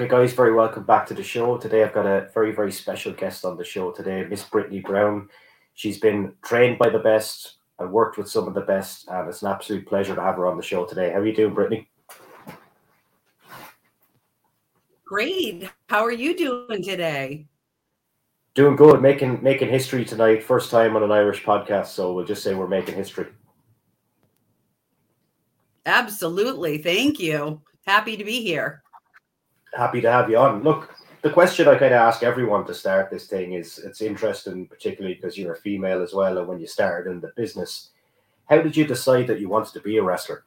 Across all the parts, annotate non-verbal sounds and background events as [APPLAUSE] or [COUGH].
Okay, guys, very welcome back to the show. Today I've got a very, very special guest on the show today, Miss Brittany Brown. She's been trained by the best and worked with some of the best, and it's an absolute pleasure to have her on the show today. How are you doing, Brittany? Great. How are you doing today? Doing good, making making history tonight. First time on an Irish podcast, so we'll just say we're making history. Absolutely. Thank you. Happy to be here. Happy to have you on. Look, the question I kind of ask everyone to start this thing is it's interesting, particularly because you're a female as well. And when you started in the business, how did you decide that you wanted to be a wrestler?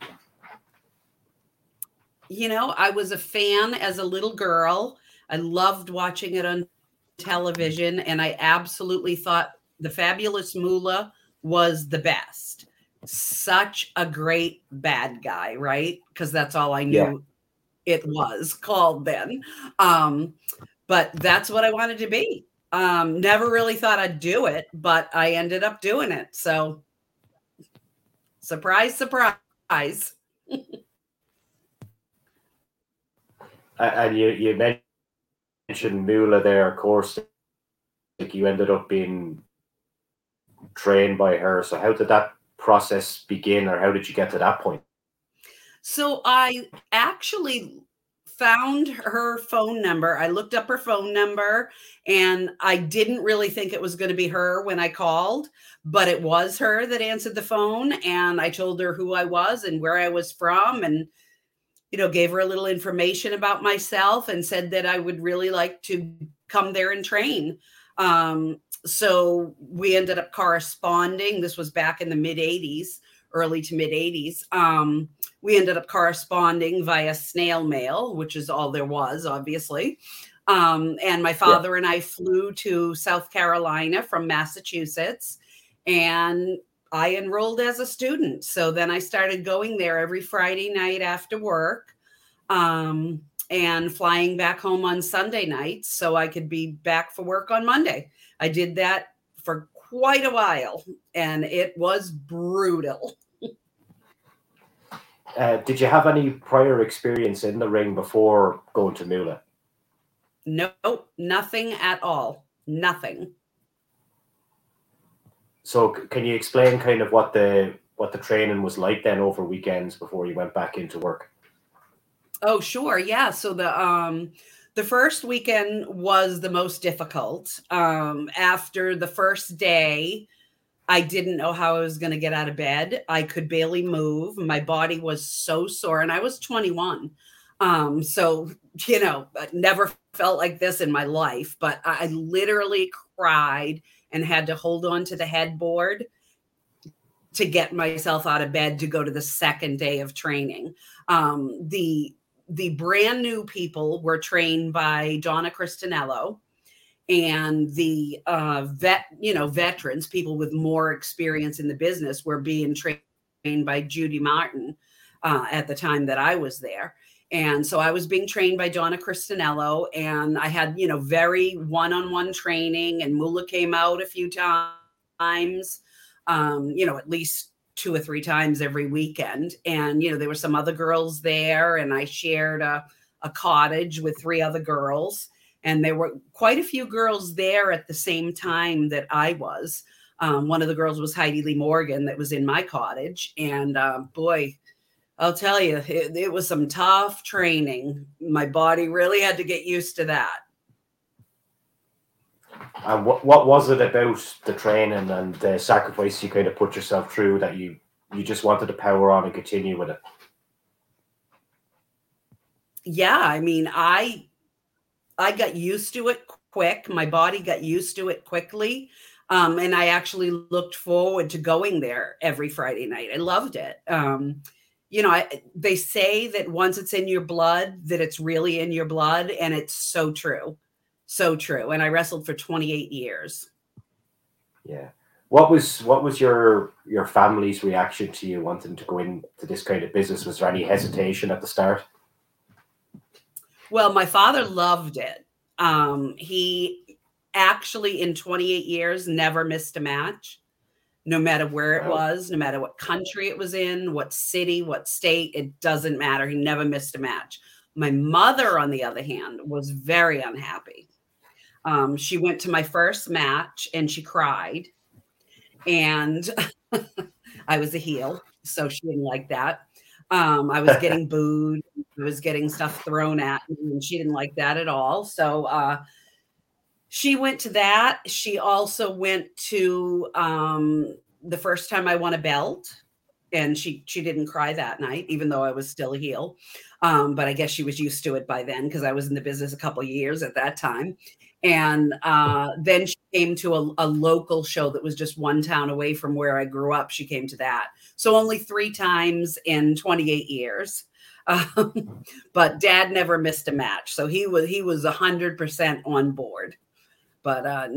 You know, I was a fan as a little girl. I loved watching it on television, and I absolutely thought the fabulous Moolah was the best. Such a great bad guy, right? Because that's all I knew yeah. It was called then. Um, but that's what I wanted to be. Um, never really thought I'd do it, but I ended up doing it. So, surprise, surprise. and you you mentioned Moolah there, of course. Like you ended up being trained by her. So how did that process begin, or how did you get to that point? So I actually found her phone number. I looked up her phone number and I didn't really think it was going to be her when I called, but it was her that answered the phone. And I told her who I was and where I was from and, you know, gave her a little information about myself and said that I would really like to come there and train. Um, so we ended up corresponding. This was back in the mid 80s early to mid 80s. Um, we ended up corresponding via snail mail, which is all there was, obviously. Um, and my father yeah. and I flew to South Carolina from Massachusetts, and I enrolled as a student. So then I started going there every Friday night after work um, and flying back home on Sunday nights so I could be back for work on Monday. I did that for quite a while and it was brutal. [LAUGHS] Uh, did you have any prior experience in the ring before going to Moolah? Nope, nothing at all. Nothing. So, can you explain kind of what the what the training was like then over weekends before you went back into work? Oh, sure. Yeah. So the um the first weekend was the most difficult. Um after the first day, I didn't know how I was going to get out of bed. I could barely move. My body was so sore, and I was 21. Um, so, you know, I never felt like this in my life, but I literally cried and had to hold on to the headboard to get myself out of bed to go to the second day of training. Um, the the brand new people were trained by Donna Christanello and the uh, vet, you know, veterans, people with more experience in the business, were being trained by Judy Martin uh, at the time that I was there. And so I was being trained by Donna Christanello, and I had, you know, very one-on-one training. And Moolah came out a few times, um, you know, at least two or three times every weekend. And you know, there were some other girls there, and I shared a, a cottage with three other girls and there were quite a few girls there at the same time that I was. Um, one of the girls was Heidi Lee Morgan that was in my cottage, and uh, boy, I'll tell you, it, it, was some tough training. My body really had to get used to that. And what what was it about the training and the sacrifice you kind of put yourself through that you you just wanted to power on and continue with it? Yeah, I mean, I I got used to it quick. My body got used to it quickly. Um, and I actually looked forward to going there every Friday night. I loved it. Um, you know, I, they say that once it's in your blood, that it's really in your blood, and it's so true, so true. And I wrestled for 28 years. Yeah. What was what was your your family's reaction to you wanting to go into this kind of business? Was there any hesitation at the start? Well, my father loved it. Um, he actually, in 28 years, never missed a match, no matter where it was, no matter what country it was in, what city, what state, it doesn't matter. He never missed a match. My mother, on the other hand, was very unhappy. Um, she went to my first match and she cried. And [LAUGHS] I was a heel, so she didn't like that. Um, I was getting [LAUGHS] booed, I was getting stuff thrown at me, and she didn't like that at all. So uh, she went to that. She also went to um, the first time I won a belt, and she she didn't cry that night, even though I was still a heel. Um, but I guess she was used to it by then because I was in the business a couple years at that time. And uh, then she came to a, a, local show that was just one town away from where I grew up. She came to that. So only three times in 28 years. [LAUGHS] Um, but dad never missed a match. So he was he was 100% on board. But uh,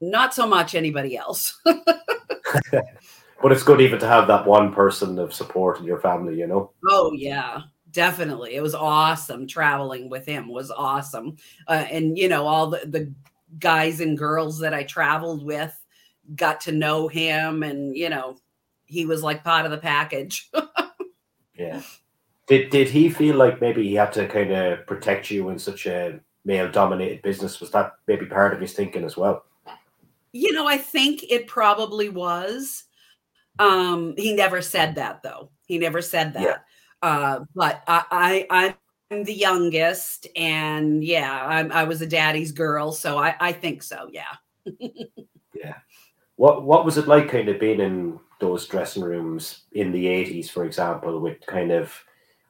not so much anybody else. [LAUGHS] [LAUGHS] but it's good even to have that one person of support in your family, you know? Oh, yeah definitely it was awesome traveling with him was awesome. Uh, and you know all the, the guys and girls that i traveled with got to know him and you know he was like part of the package. [LAUGHS] Yeah. Did did he feel like maybe he had to kind of protect you in such a male dominated business? Was that maybe part of his thinking as well? You know i think it probably was. Um he never said that though. He never said that. Yeah. Uh, but I, I I'm the youngest, and yeah, I'm, I was a daddy's girl, so I, I think so. Yeah. yeah. What What was it like, kind of being in those dressing rooms in the '80s, for example, with kind of,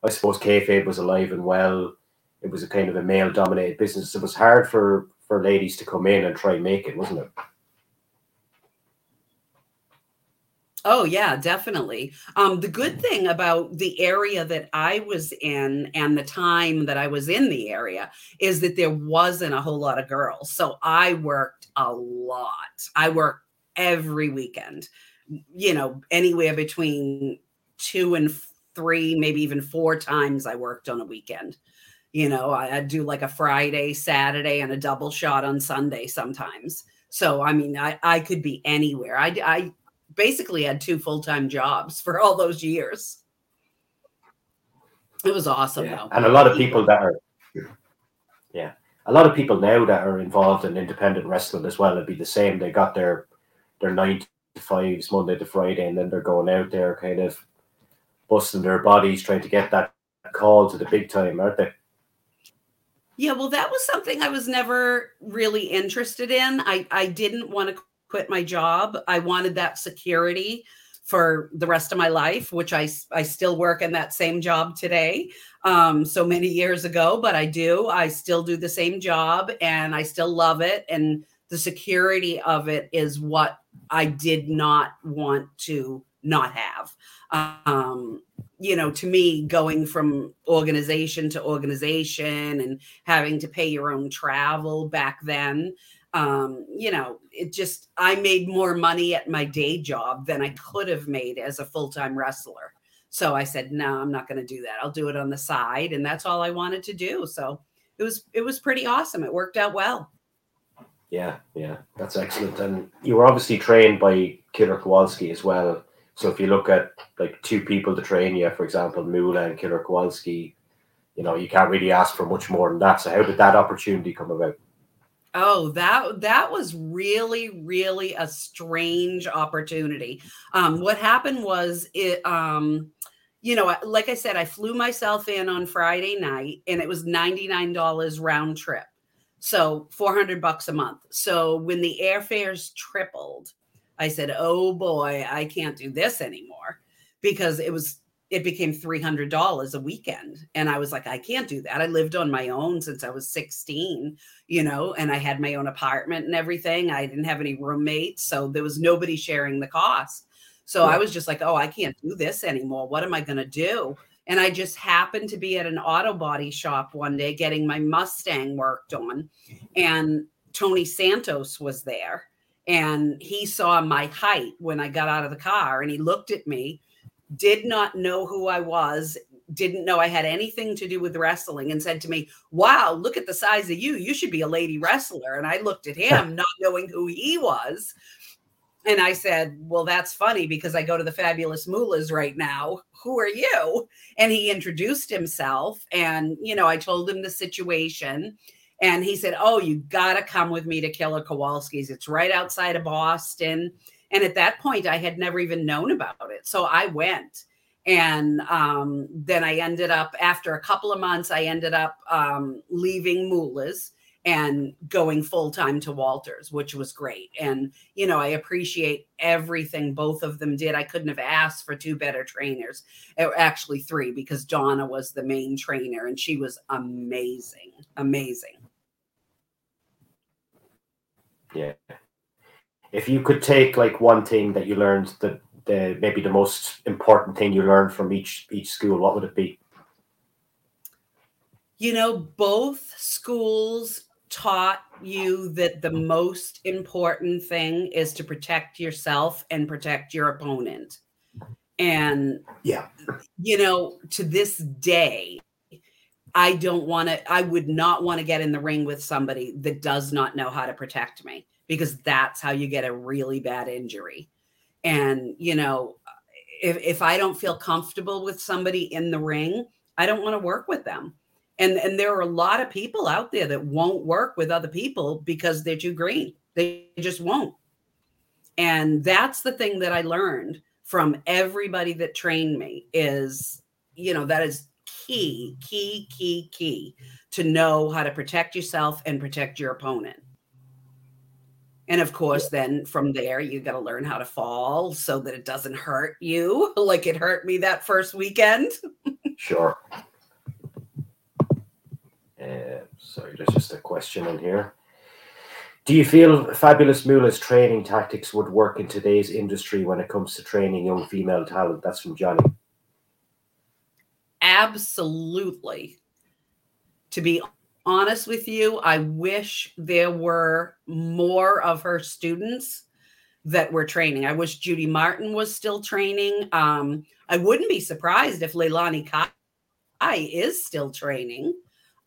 I suppose, kayfabe was alive and well. It was a kind of a male dominated business. It was hard for for ladies to come in and try and make it, wasn't it? Oh yeah, definitely. Um, the good thing about the area that I was in and the time that I was in the area is that there wasn't a whole lot of girls. So I worked a lot. I worked every weekend. You know, anywhere between two and three, maybe even four times I worked on a weekend. You know, I, would do like a Friday, Saturday, and a double shot on Sunday sometimes. So I mean, I, I could be anywhere. I, I basically had two full time jobs for all those years. It was awesome, yeah. And a lot of people that are, yeah, a lot of people now that are involved in independent wrestling as well. It'd be the same. They got their their nine to fives Monday to Friday, and then they're going out there kind of busting their bodies trying to get that call to the big time, aren't they? Yeah, well, that was something I was never really interested in. I I didn't want to quit my job. I wanted that security for the rest of my life, which I, I still work in that same job today. Um, so many years ago, but I do. I still do the same job and I still love it. And the security of it is what I did not want to not have. Um, you know, to me, going from organization to organization and having to pay your own travel back then, um, you know, it just, I made more money at my day job than I could have made as a full time wrestler. So I said, no, I'm not going to do that. I'll do it on the side. And that's all I wanted to do. So it was, it was pretty awesome. It worked out well. Yeah, yeah, that's excellent. And you were obviously trained by Killer Kowalski as well. So if you look at like two people to train you, for example, Moolah and Killer Kowalski, you know, you can't really ask for much more than that. So how did that opportunity come about? Oh, that that was really, really a strange opportunity. Um, what happened was it um, you know, like I said, I flew myself in on Friday night and it was $99 round trip. So 400 bucks a month. So when the airfares tripled, I said, "Oh boy, I can't do this anymore." Because it was it became $300 a weekend. And I was like, I can't do that. I lived on my own since I was 16, you know, and I had my own apartment and everything. I didn't have any roommates. So there was nobody sharing the cost. So yeah. I was just like, oh, I can't do this anymore. What am I going to do? And I just happened to be at an auto body shop one day getting my Mustang worked on. And Tony Santos was there. And he saw my height when I got out of the car and he looked at me did not know who I was, didn't know I had anything to do with wrestling, and said to me, Wow, look at the size of you. You should be a lady wrestler. And I looked at him, [LAUGHS] not knowing who he was. and I said, Well, that's funny because I go to the Fabulous Moolahs right now. Who are you? And he introduced himself. And, you know, I told him the situation. And he said, Oh, you got to come with me to Killer Kowalski's. It's right outside of Boston. And at that point, I had never even known about it. So I went. And um, then I ended up, after a couple of months, I ended up um, leaving Moolah's and going full time to Walters, which was great. And, you know, I appreciate everything both of them did. I couldn't have asked for two better trainers, actually, three, because Donna was the main trainer and she was amazing, amazing. Yeah. If you could take like one thing that you learned that the maybe the most important thing you learned from each each school, what would it be? You know, both schools taught you that the most important thing is to protect yourself and protect your opponent. And yeah, you know, to this day, I don't want to, I would not want to get in the ring with somebody that does not know how to protect me because that's how you get a really bad injury. And, you know, if, if I don't feel comfortable with somebody in the ring, I don't want to work with them. And and there are a lot of people out there that won't work with other people because they're too green. They just won't. And that's the thing that i learned from everybody that trained me is you know that is key key key key to know how to protect yourself and protect your opponent and of course then from there you got to learn how to fall so that it doesn't hurt you [LAUGHS] like it hurt me that first weekend sure uh, sorry, there's just a question in here. Do you feel Fabulous Moolah's training tactics would work in today's industry when it comes to training young female talent? That's from Johnny. Absolutely. To be honest with you, I wish there were more of her students that were training. I wish Judy Martin was still training. Um, I wouldn't be surprised if Leilani Kai is still training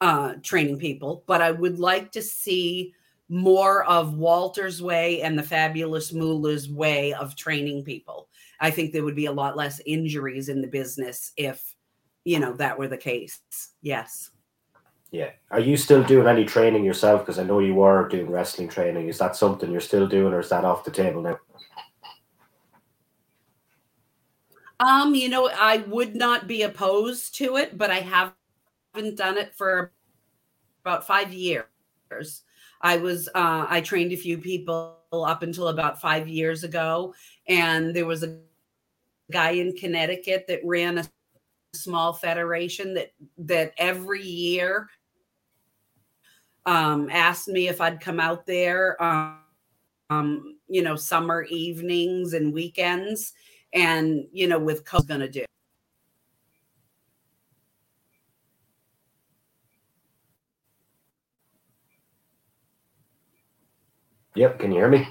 uh, training people, but I would like to see more of Walter's way and the fabulous Moolah's way of training people. I think there would be a lot less injuries in the business if, you know, that were the case. Yes. Yeah. Are you still doing any training yourself? Because I know you were doing wrestling training. Is that something you're still doing or is that off the table now? Um, you know, I would not be opposed to it, but I have haven't done it for about five years. I was uh, I trained a few people up until about five years ago, and there was a guy in Connecticut that ran a small federation that that every year um, asked me if I'd come out there, um, um, you know, summer evenings and weekends, and you know, with co going to do. Yep. Can you hear me?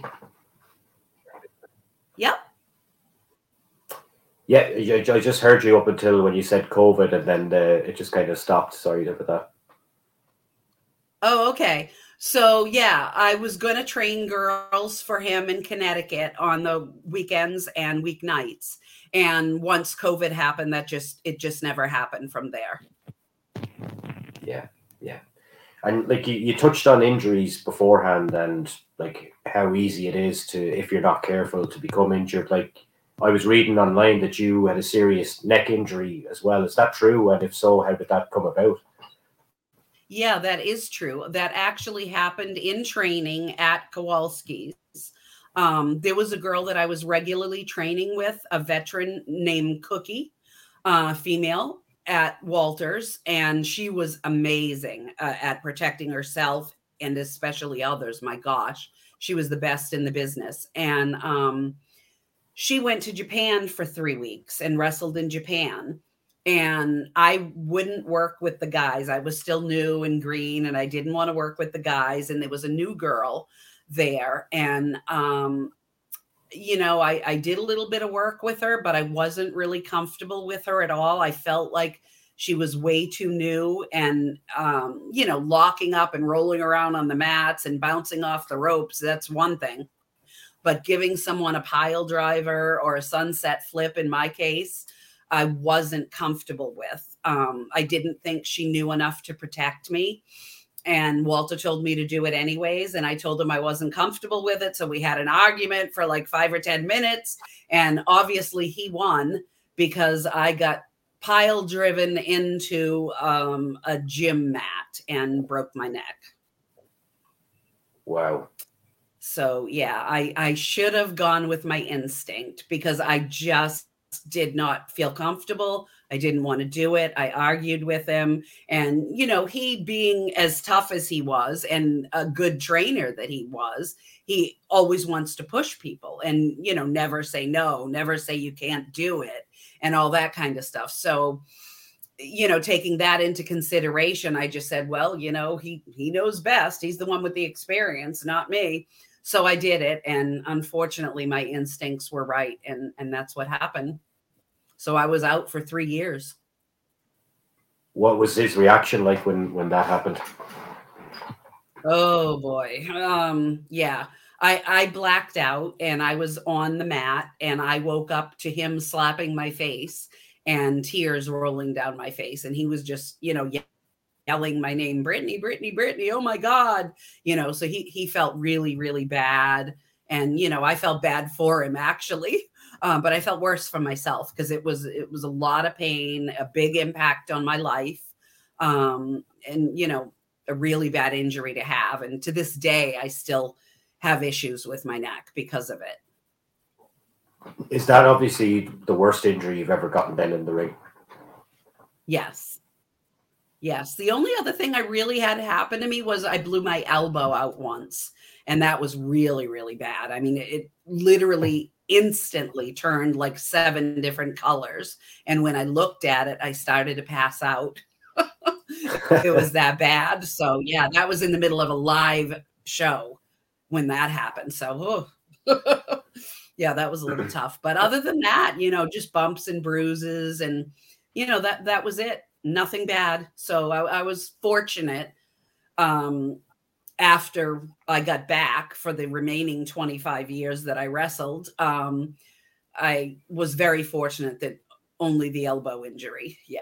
Yep. Yeah, I just heard you up until when you said COVID, and then the, it just kind of stopped. Sorry about that. Oh, okay. So yeah, I was going to train girls for him in Connecticut on the weekends and weeknights. And once COVID happened, that just it just never happened from there. Yeah, yeah. And like you, you touched on injuries beforehand and like how easy it is to, if you're not careful, to become injured. Like I was reading online that you had a serious neck injury as well. Is that true? And if so, how did that come about? Yeah, that is true. That actually happened in training at Kowalski's. Um, there was a girl that I was regularly training with, a veteran named Cookie, uh, female, at Walters, and she was amazing uh, at protecting herself and especially others. My gosh, she was the best in the business. And um, she went to Japan for three weeks and wrestled in Japan. And I wouldn't work with the guys. I was still new and green, and I didn't want to work with the guys. And there was a new girl there. And um, you know, I, I did a little bit of work with her, but I wasn't really comfortable with her at all. I felt like she was way too new and, um, you know, locking up and rolling around on the mats and bouncing off the ropes. That's one thing. but giving someone a pile driver or a sunset flip in my case, I wasn't comfortable with. Um, I didn't think she knew enough to protect me. And Walter told me to do it anyways. And I told him I wasn't comfortable with it. So we had an argument for like five or 10 minutes. And obviously he won because I got pile driven into um, a gym mat and broke my neck. Wow. So yeah, I I should have gone with my instinct because I just did not feel comfortable. I didn't want to do it. I argued with him and you know, he being as tough as he was and a good trainer that he was, he always wants to push people and you know, never say no, never say you can't do it and all that kind of stuff. So you know taking that into consideration i just said well you know he he knows best he's the one with the experience not me so i did it and unfortunately my instincts were right and and that's what happened. So i was out for 3 years. What was his reaction like when when that happened? Oh boy. Um yeah. I, I blacked out and I was on the mat and I woke up to him slapping my face and tears rolling down my face. And he was just, you know, yelling my name, Brittany, Brittany, Brittany. Oh my God. You know, so he he felt really, really bad. And, you know, I felt bad for him actually. [LAUGHS] Um, but I felt worse for myself because it was it was a lot of pain, a big impact on my life. Um, and you know, a really bad injury to have. And to this day, I still have issues with my neck because of it. Is that obviously the worst injury you've ever gotten then in the ring? Yes. Yes. The only other thing I really had happen to me was I blew my elbow out once. And that was really, really bad. I mean, it literally instantly turned like seven different colors. And when I looked at it, I started to pass out. [LAUGHS] it was that bad. So, yeah, that was in the middle of a live show when that happened. So, oh. [LAUGHS] yeah, that was a little [CLEARS THROAT] tough. But other than that, you know, just bumps and bruises, and you know that that was it. Nothing bad. So I, I was fortunate. Um, after I got back for the remaining 25 years that I wrestled, um, I was very fortunate that only the elbow injury. Yeah.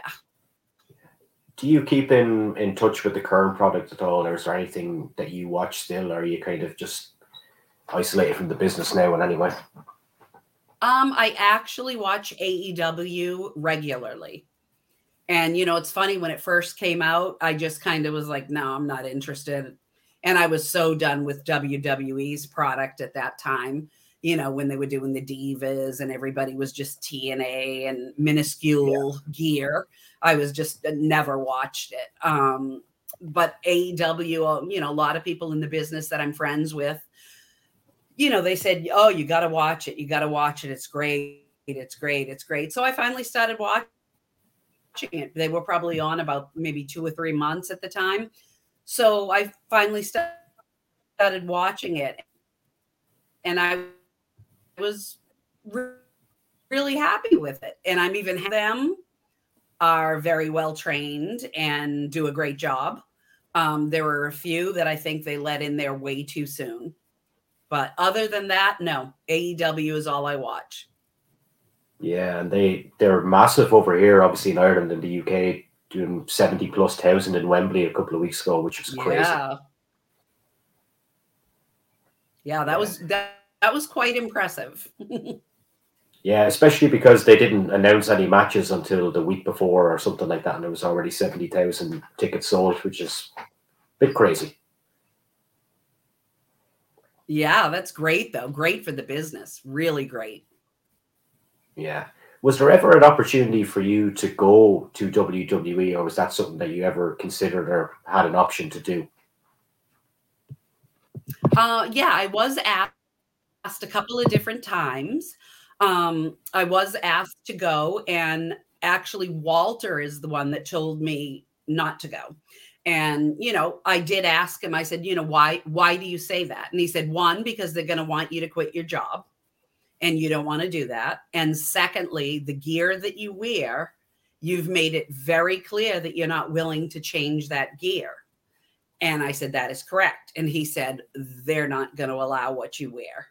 Do you keep in in touch with the current product at all, or is there anything that you watch still, or are you kind of just isolated from the business now in any way? Um, I actually watch AEW regularly. And you know, it's funny when it first came out, I just kind of was like, no, I'm not interested. And I was so done with WWE's product at that time, you know, when they were doing the divas and everybody was just TNA and minuscule yeah. gear. I was just uh, never watched it. Um, but AEW, you know, a lot of people in the business that I'm friends with you know, they said, "Oh, you got to watch it. You got to watch it. It's great. It's great. It's great." So I finally started watching it. They were probably on about maybe two or three months at the time. So I finally started watching it, and I was really happy with it. And I'm even them are very well trained and do a great job. Um, there were a few that I think they let in there way too soon. But other than that, no. AEW is all I watch. Yeah, and they they're massive over here, obviously in Ireland and the UK, doing seventy plus thousand in Wembley a couple of weeks ago, which was crazy. Yeah, yeah, that yeah. was that that was quite impressive. [LAUGHS] yeah, especially because they didn't announce any matches until the week before or something like that, and there was already seventy thousand tickets sold, which is a bit crazy. Yeah, that's great though. Great for the business. Really great. Yeah. Was there ever an opportunity for you to go to WWE, or was that something that you ever considered or had an option to do? Uh, yeah, I was asked a couple of different times. Um, I was asked to go, and actually, Walter is the one that told me not to go and you know i did ask him i said you know why why do you say that and he said one because they're going to want you to quit your job and you don't want to do that and secondly the gear that you wear you've made it very clear that you're not willing to change that gear and i said that is correct and he said they're not going to allow what you wear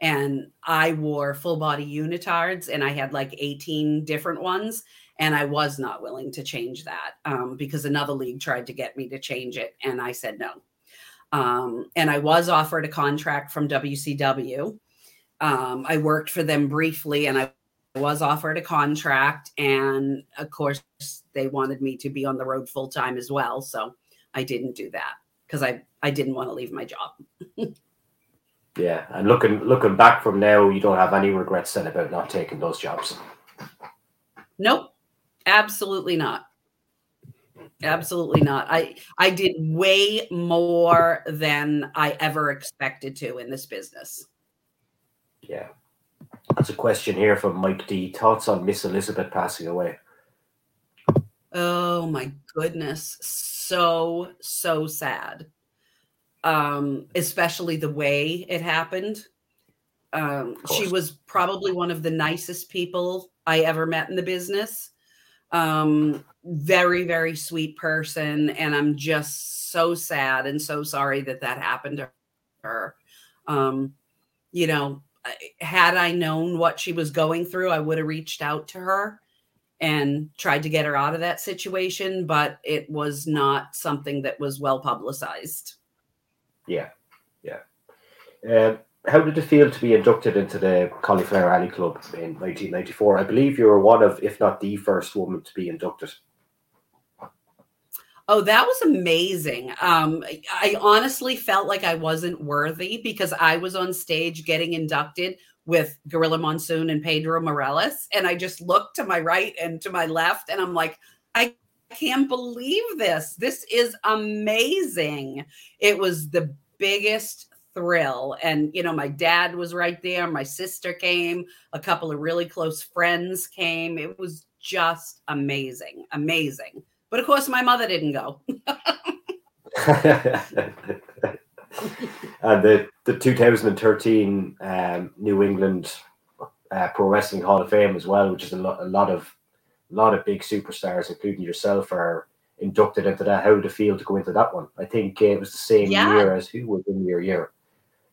and I wore full body unitards and I had like 18 different ones. And I was not willing to change that um, because another league tried to get me to change it. And I said no. Um, and I was offered a contract from WCW. Um, I worked for them briefly and I was offered a contract. And of course, they wanted me to be on the road full time as well. So I didn't do that because I, I didn't want to leave my job. [LAUGHS] Yeah, and looking looking back from now, you don't have any regrets then about not taking those jobs. Nope, absolutely not. Absolutely not. I I did way more than I ever expected to in this business. Yeah. That's a question here from Mike D. Thoughts on Miss Elizabeth passing away? Oh my goodness. So, so sad um, especially the way it happened. Um, she was probably one of the nicest people I ever met in the business. Um, very, very sweet person. And I'm just so sad and so sorry that that happened to her. Um, you know, had I known what she was going through, I would have reached out to her and tried to get her out of that situation, but it was not something that was well publicized. Yeah, yeah. Um, how did it feel to be inducted into the Cauliflower Alley Club in 1994? I believe you were one of, if not the first woman to be inducted. Oh, that was amazing. Um, I honestly felt like I wasn't worthy because I was on stage getting inducted with Gorilla Monsoon and Pedro Morales. And I just looked to my right and to my left, and I'm like, I can't believe this. This is amazing. It was the biggest thrill. And, you know, my dad was right there. My sister came. A couple of really close friends came. It was just amazing. Amazing. But of course, my mother didn't go. [LAUGHS] and the, the 2013 um, New England uh, Pro Wrestling Hall of Fame as well, which is a lot, a lot of a lot of big superstars, including yourself, are inducted into that. How did it feel to go into that one? I think uh, it was the same yeah. year as who was in your year.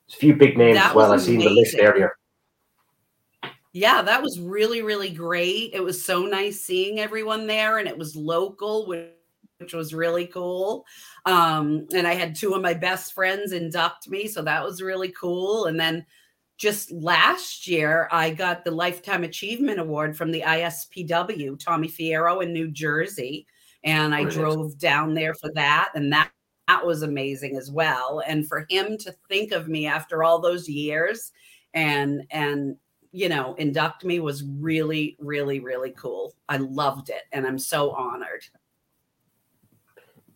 There's a few big names that as well. I seen the list earlier. Yeah, that was really, really great. It was so nice seeing everyone there, and it was local, which which was really cool. Um, and I had two of my best friends induct me, so that was really cool. And then just last year, I got the Lifetime Achievement Award from the ISPW, Tommy Fierro in New Jersey. And I drove down there for that. And that, that was amazing as well. And for him to think of me after all those years and, and, you know, induct me was really, really, really cool. I loved it. And I'm so honored.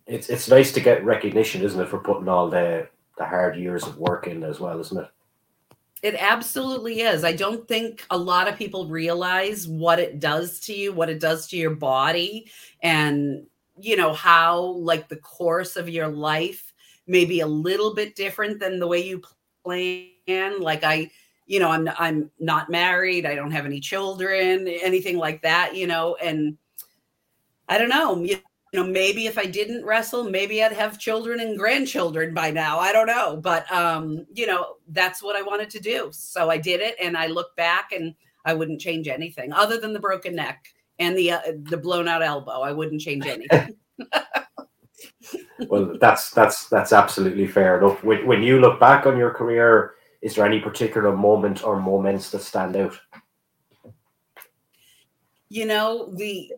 It's, it's nice to get recognition, isn't it, for putting all the, the hard years of work in as well, isn't it? It absolutely is. I don't think a lot of people realize what it does to you, what it does to your body, and you know how like the course of your life may be a little bit different than the way you plan. Like I, you know, I'm I'm not married, I don't have any children, anything like that, you know, and I don't know. You know maybe if i didn't wrestle maybe i'd have children and grandchildren by now i don't know but um you know that's what i wanted to do so i did it and i look back and i wouldn't change anything other than the broken neck and the uh, the blown out elbow i wouldn't change [LAUGHS] anything well that's that's that's absolutely fair enough when, when you look back on your career is there any particular moment or moments that stand out you know the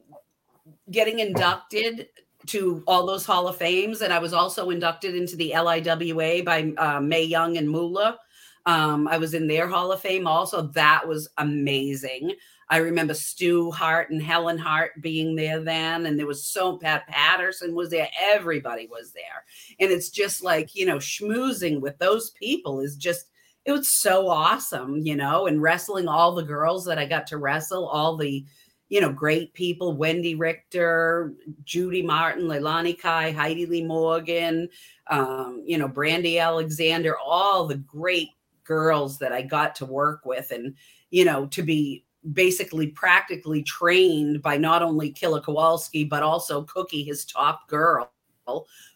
getting inducted to all those Hall of Fames, and I was also inducted into the LIWA by uh, Mae Young and Moolah. Um, I was in their Hall of Fame also. That was amazing. I remember Stu Hart and Helen Hart being there then, and there was so Pat Patterson was there. Everybody was there, and it's just like you know, schmoozing with those people is just it was so awesome, you know, and wrestling all the girls that I got to wrestle, all the you know, great people, Wendi Richter, Judy Martin, Leilani Kai, Heidi Lee Morgan, um, you know, Brandy Alexander, all the great girls that I got to work with and, you know, to be basically practically trained by not only Killer Kowalski, but also Cookie, his top girl,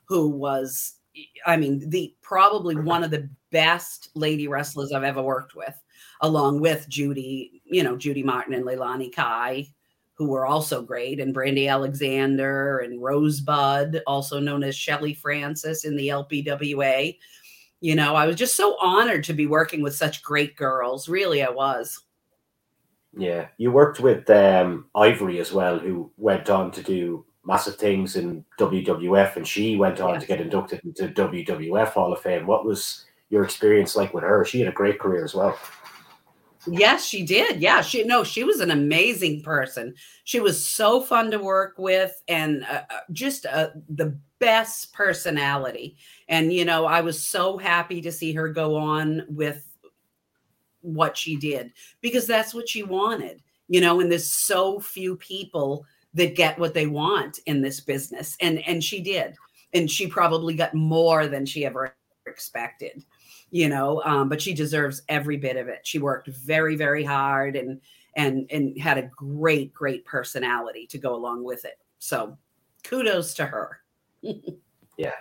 who was I mean, the probably one of the best lady wrestlers I've ever worked with, along with Judy, you know, Judy Martin and Leilani Kai, who were also great, and Brandy Alexander and Rosebud, also known as Shelly Francis in the LPWA. You know, I was just so honored to be working with such great girls. Really, I was. Yeah, you worked with um, Ivory as well, who went on to do massive things in WWF, and she went on yes. to get inducted into WWF Hall of Fame. What was your experience like with her? She had a great career as well. Yes, she did. Yeah, she no, she was an amazing person. She was so fun to work with, and uh, uh just uh, the best personality. And you know, I was so happy to see her go on with what she did because that's what she wanted. You know, and there's so few people that get what they want in this business. And and she did. And she probably got more than she ever expected you know um, but she deserves every bit of it. She worked very very hard and and and had a great great personality to go along with it. So kudos to her. [LAUGHS] Yeah.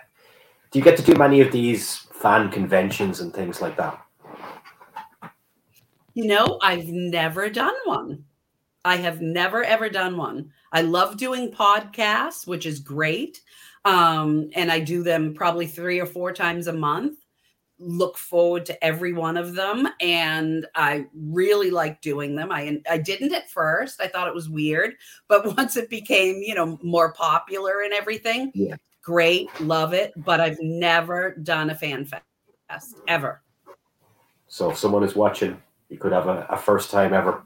Do you get to do many of these fan conventions and things like that? You know i've never done one I have never ever done one. I love doing podcasts, which is great. Um, and I do them probably three or four times a month. Look forward to every one of them. And I really like doing them. I I didn't at first. I thought it was weird, but [LAUGHS] once it became, you know, more popular and everything, yeah. great, love it. But I've never done a fan fest ever. So if someone is watching, you could have a, a first time ever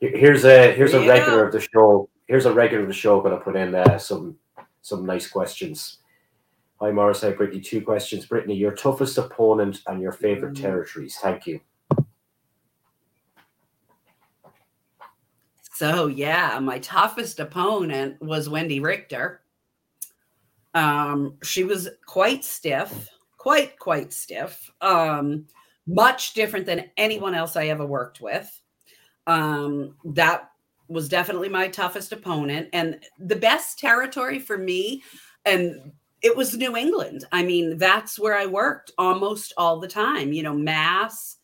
Here's a here's a yeah. regular of the show. Here's a regular of the show. Going to put in uh, some some nice questions. Hi, Morris. Hi, Brittany. Two questions. Brittany, your toughest opponent and your favorite mm. territories. Thank you. So yeah, my toughest opponent was Wendi Richter. Um, she was quite stiff, quite quite stiff. Um, much different than anyone else I ever worked with. Um, that was definitely my toughest opponent and the best territory for me. And it was New England. I mean, that's where I worked almost all the time, you know, Mass,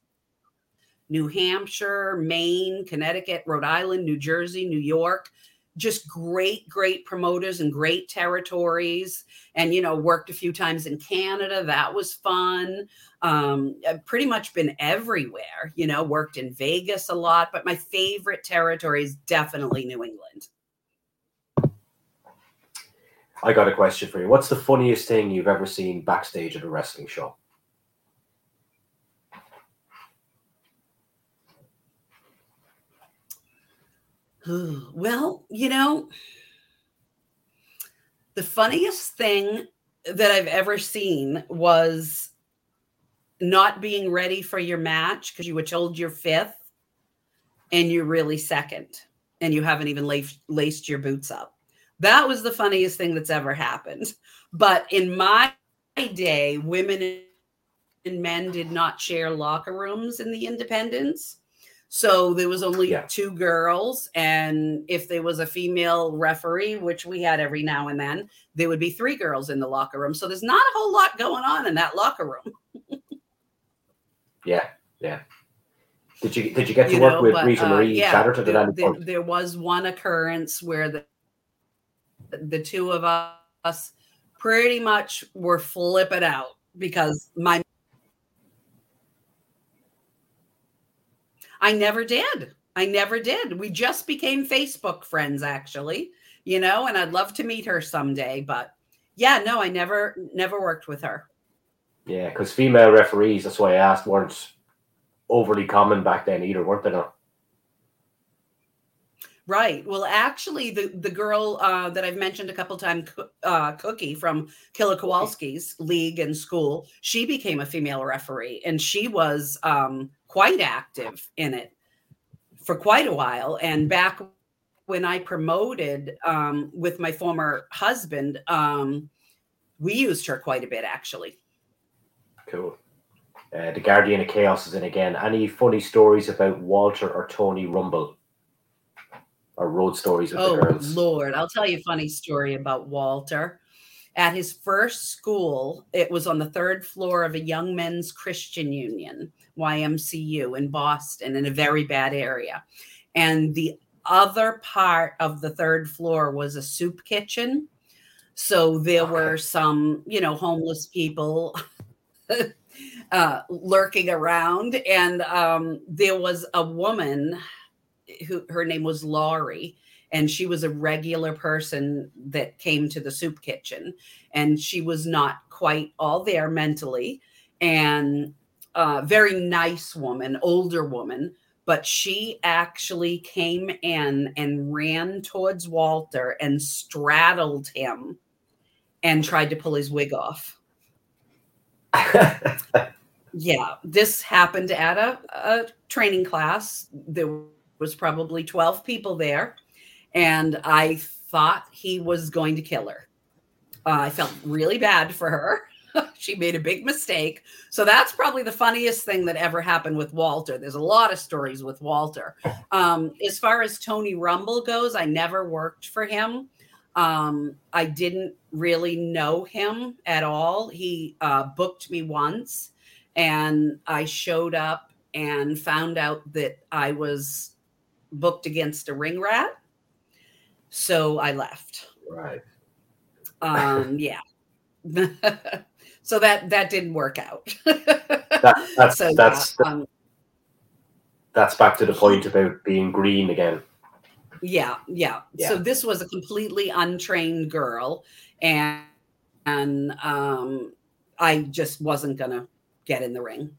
New Hampshire, Maine, Connecticut, Rhode Island, New Jersey, New York just great, great promoters and great territories. And, you know, worked a few times in Canada. That was fun. Um, I've pretty much been everywhere, you know, worked in Vegas a lot. But my favorite territory is definitely New England. I got a question for you. What's the funniest thing you've ever seen backstage at a wrestling show? [SIGHS] well, you know, the funniest thing that I've ever seen was not being ready for your match because you were told you're fifth and you're really second and you haven't even laced, laced your boots up. That was the funniest thing that's ever happened. But in my day, women and men did not share locker rooms in the independents. So there was only yeah. two girls, and if there was a female referee, which we had every now and then, there would be three girls in the locker room. So there's not a whole lot going on in that locker room. yeah, yeah. Did you did you get to you work know, with but, Rita uh, Marie yeah, any point? There was one occurrence where the the two of us pretty much were flipping out because my I never did. I never did. We just became Facebook friends, actually, you know, and I'd love to meet her someday. But yeah, no, I never, never worked with her. Yeah, because female referees, that's why I asked, weren't overly common back then either, weren't they? Not? Right. Well, actually, the the girl uh, that I've mentioned a couple times, uh, Cookie from Killer Kowalski's league and school, she became a female referee, and she was um, quite active in it for quite a while. And back when I promoted um, with my former husband, um, we used her quite a bit, actually. Cool. Uh, the Guardian of Chaos is in again. Any funny stories about Walter or Tony Rumble? or road stories with oh, the girls? Lord, I'll tell you a funny story about Walter. At his first school. It was on the third floor of a young men's Christian Union, YMCU in Boston, in a very bad area. And the other part of the third floor was a soup kitchen. So there were some, you know, homeless people [LAUGHS] uh, lurking around. And um, there was a woman who her name was Laurie and she was a regular person that came to the soup kitchen. And she was not quite all there mentally and a very nice woman older woman but she actually came in and ran towards walter and straddled him and tried to pull his wig off. [LAUGHS] Yeah this happened at a, a training class. There was probably 12 people there and I thought he was going to kill her. Uh, I felt really bad for her. [LAUGHS] she made a big mistake. So that's probably the funniest thing that ever happened with Walter. There's a lot of stories with Walter. Um, as far as Tony Rumble goes, I never worked for him. Um, I didn't really know him at all. He uh, booked me once, and I showed up and found out that I was booked against a ring rat so I left. Right. Um, [LAUGHS] yeah. [LAUGHS] so that that didn't work out. [LAUGHS] that, that's so, that's yeah, um, that's back to the point about being green again. Yeah, yeah, yeah. So this was a completely untrained girl, and and um, I just wasn't gonna get in the ring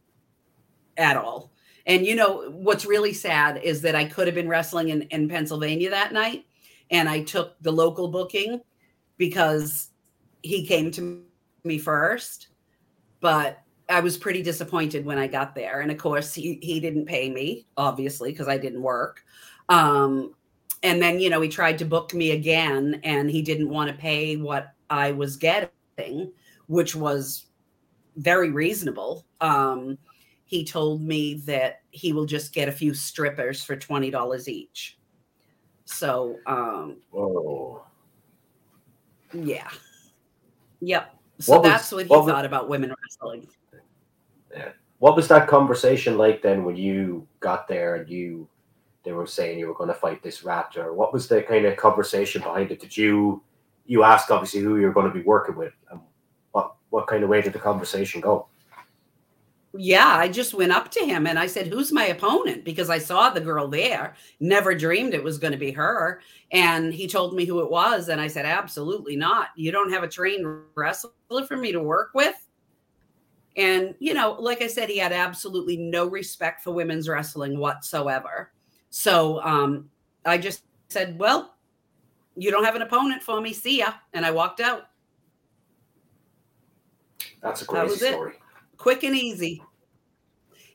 at all. And you know what's really sad is that I could have been wrestling in, in Pennsylvania that night, and I took the local booking because he came to me first. But I was pretty disappointed when I got there. And of course, he, he didn't pay me, obviously, because I didn't work. Um, and then, you know, he tried to book me again and he didn't want to pay what I was getting, which was very reasonable. Um, he told me that he will just get a few strippers for $20 each. So, um, oh, yeah, yep. So what that's was, what he what thought was, about women wrestling. Yeah. What was that conversation like then when you got there and you they were saying you were going to fight this raptor? what was the kind of conversation behind it? Did you you asked obviously who you're going to be working with? And what what kind of way did the conversation go? Yeah, I just went up to him and I said, Who's my opponent? Because I saw the girl there, never dreamed it was going to be her. And he told me who it was. And I said, Absolutely not. You don't have a trained wrestler for me to work with. And, you know, like I said, he had absolutely no respect for women's wrestling whatsoever. So um, I just said, Well, you don't have an opponent for me. See ya. And I walked out. That's a great story. It quick and easy.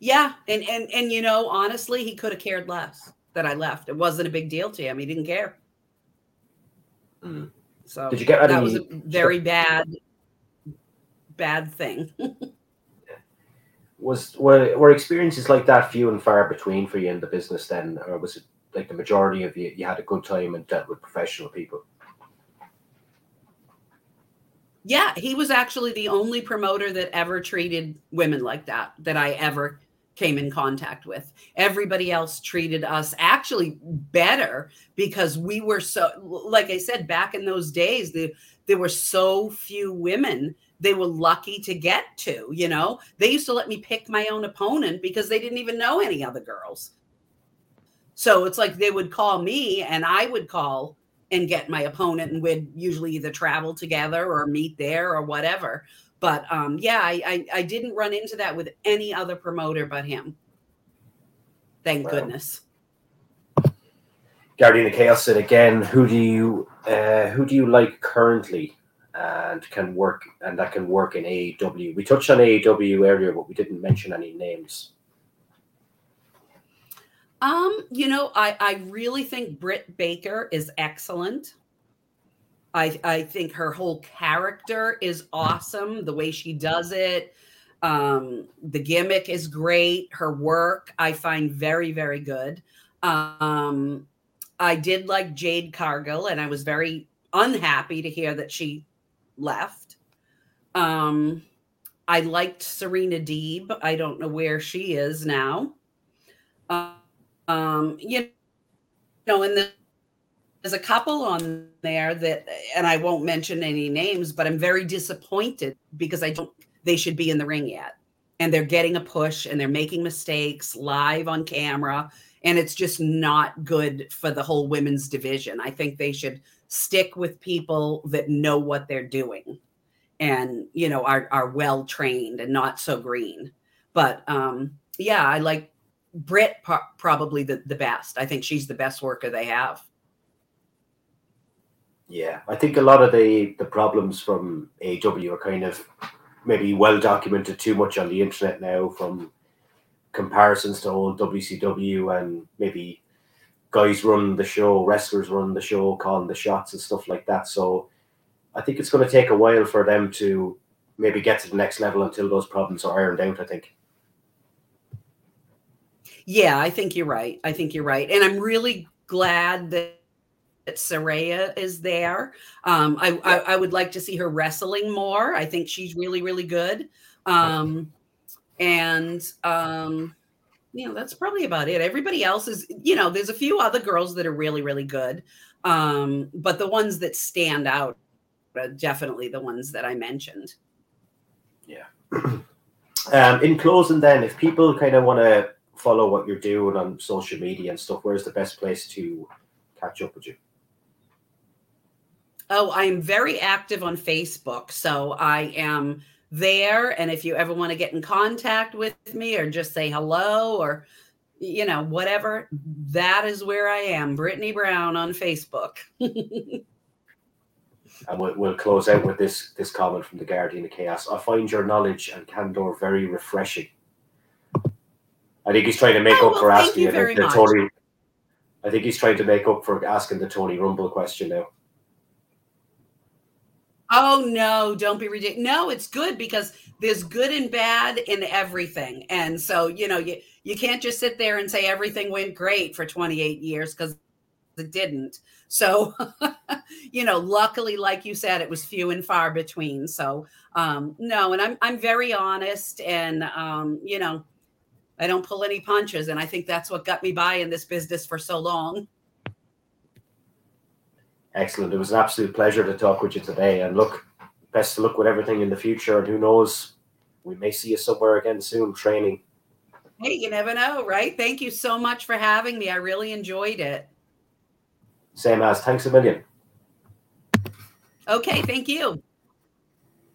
Yeah, and and and you know, honestly, he could have cared less that I left. It wasn't a big deal to him. He didn't care. Mm. So did you get that was a very bad, bad thing. [LAUGHS] was were were experiences like that few and far between for you in the business then, or was it like the majority of you you had a good time and dealt with professional people? Yeah, he was actually the only promoter that ever treated women like that that I ever came in contact with. Everybody else treated us actually better because we were so like I said back in those days the, there were so few women they were lucky to get to, you know. They used to let me pick my own opponent because they didn't even know any other girls. So it's like they would call me and I would call and get my opponent and we'd usually either travel together or meet there or whatever. But um, yeah I, I, I didn't run into that with any other promoter but him. Thank goodness. Guardian of Chaos said again who do you uh, who do you like currently and can work and that can work in AEW we touched on AEW earlier but we didn't mention any names um, you know, I I really think Britt Baker is excellent. I I think her whole character is awesome. The way she does it, um, the gimmick is great. Her work I find very very good. Um, I did like Jade Cargill, and I was very unhappy to hear that she left. Um, I liked Serena Deeb. I don't know where she is now. Um, you know, and there's a couple on there that, and I won't mention any names, but I'm very disappointed because I don't. They should be in the ring yet, and they're getting a push, and they're making mistakes live on camera, and it's just not good for the whole women's division. I think they should stick with people that know what they're doing and you know are are well trained and not so green. But um, yeah, I like Britt pro- probably the, the best. I think she's the best worker they have. Yeah, I think a lot of the the problems from AEW are kind of maybe well documented too much on the internet now from comparisons to old WCW and maybe guys run the show, wrestlers run the show, calling the shots and stuff like that. So I think it's going to take a while for them to maybe get to the next level until those problems are ironed out. I think. Yeah, I think you're right. I think you're right, and I'm really glad that. That Saraya is there. Um, I, I, I would like to see her wrestling more. I think she's really really good. Um, and um, you know that's probably about it. Everybody else is you know there's a few other girls that are really really good, um, but the ones that stand out are definitely the ones that I mentioned. Yeah. [CLEARS THROAT] um, in closing, then, if people kind of want to follow what you're doing on social media and stuff, where's the best place to catch up with you? Oh, I'm very active on Facebook. So I am there. And if you ever want to get in contact with me or just say hello or, you know, whatever, that is where I am. Brittany Brown on Facebook. [LAUGHS] and we'll, we'll close out with this this comment from the Guardian of Chaos. I find your knowledge and candor very refreshing. I think he's trying to make oh, up well, for asking the, the Tony. I think he's trying to make up for asking the Tony Rumble question now. Oh no, don't be ridiculous. No, it's good because there's good and bad in everything. And so, you know, you you can't just sit there and say everything went great for 28 years because it didn't. So, [LAUGHS] you know, luckily, like you said, it was few and far between. So, um, no, and I'm I'm very honest, and um, you know, I don't pull any punches, and I think that's what got me by in this business for so long. Excellent. It was an absolute pleasure to talk with you today, and look, best of luck with everything in the future. And who knows, we may see you somewhere again soon, training. Hey, you never know, right? Thank you so much for having me. I really enjoyed it. Same as. Thanks a million. Okay, thank you.